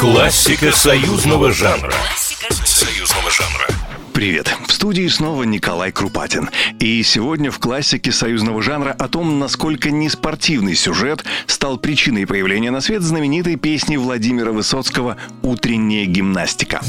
Классика союзного жанра. Союзного жанра. Привет! В студии снова Николай Крупатин. И сегодня в классике союзного жанра о том, насколько неспортивный сюжет стал причиной появления на свет знаменитой песни Владимира Высоцкого «Утренняя гимнастика».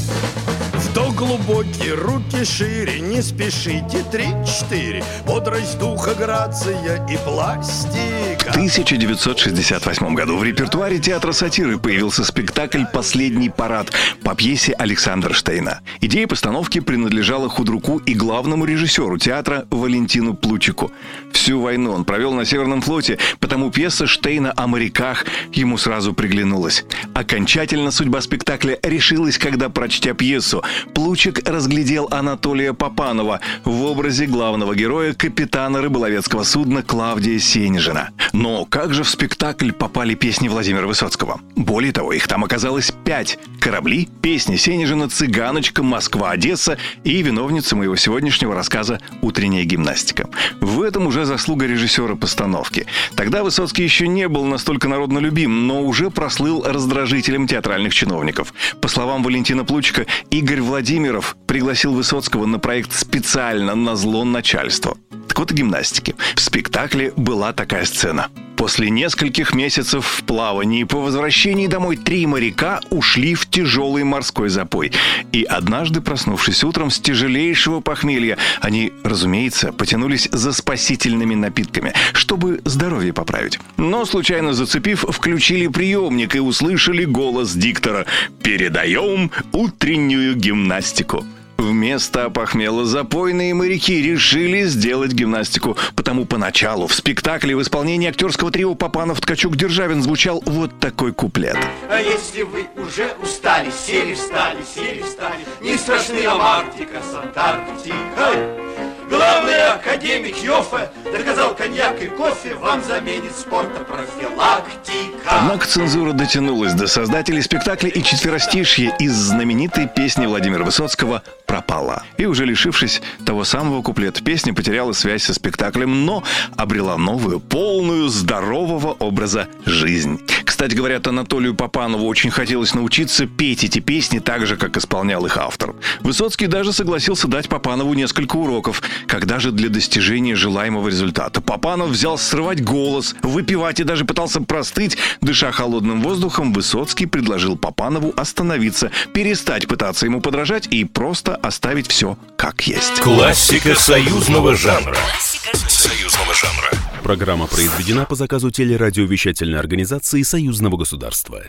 Вдох глубокий, руки шире, не спешите, три-четыре. Бодрость духа, грация и пластика. В 1968 году в репертуаре театра сатиры появился спектакль «Последний парад» по пьесе Александра Штейна. Идея постановки принадлежала худруку и главному режиссеру театра Валентину Плучику. Всю войну он провел на Северном флоте, потому пьеса Штейна о моряках ему сразу приглянулась. Окончательно судьба спектакля решилась, когда, прочтя пьесу, Плучик разглядел Анатолия Попанова в образе главного героя капитана рыболовецкого судна Клавдия Сенежина. Но как же в спектакль попали песни Владимира Высоцкого? Более того, их там оказалось пять. Корабли, песни Сенежина, Цыганочка, Москва, Одесса и виновница моего сегодняшнего рассказа «Утренняя гимнастика». В этом уже заслуга режиссера постановки. Тогда Высоцкий еще не был настолько народно любим, но уже прослыл раздражителем театральных чиновников. По словам Валентина Плучика, Игорь Владимиров пригласил Высоцкого на проект специально на зло начальству. Так гимнастики. В спектакле была такая сцена. После нескольких месяцев в плавании по возвращении домой три моряка ушли в тяжелый морской запой. И однажды, проснувшись утром с тяжелейшего похмелья, они, разумеется, потянулись за спасительными напитками, чтобы здоровье поправить. Но, случайно зацепив, включили приемник и услышали голос диктора «Передаем утреннюю гимнастику». Вместо опохмела запойные моряки решили сделать гимнастику. Потому поначалу в спектакле в исполнении актерского трио Папанов, Ткачук, Державин звучал вот такой куплет. А если вы уже устали, сели, встали, сели, встали, не страшны вам Арктика с Антарктикой. Главный академик Йоффе доказал коньяк и кофе вам заменит спорта профилактика. Однако цензура дотянулась до создателей спектакля и четверостишье из знаменитой песни Владимира Высоцкого пропала. И уже лишившись того самого куплета, песня потеряла связь со спектаклем, но обрела новую, полную здорового образа жизнь. Кстати, говорят, Анатолию Попанову очень хотелось научиться петь эти песни так же, как исполнял их автор. Высоцкий даже согласился дать Попанову несколько уроков, когда же для достижения желаемого результата. Попанов взял срывать голос, выпивать и даже пытался простыть. Дыша холодным воздухом, Высоцкий предложил Попанову остановиться, перестать пытаться ему подражать и просто оставить все как есть. Классика союзного жанра. Союзного жанра. Программа произведена по заказу телерадиовещательной организации Союзного государства.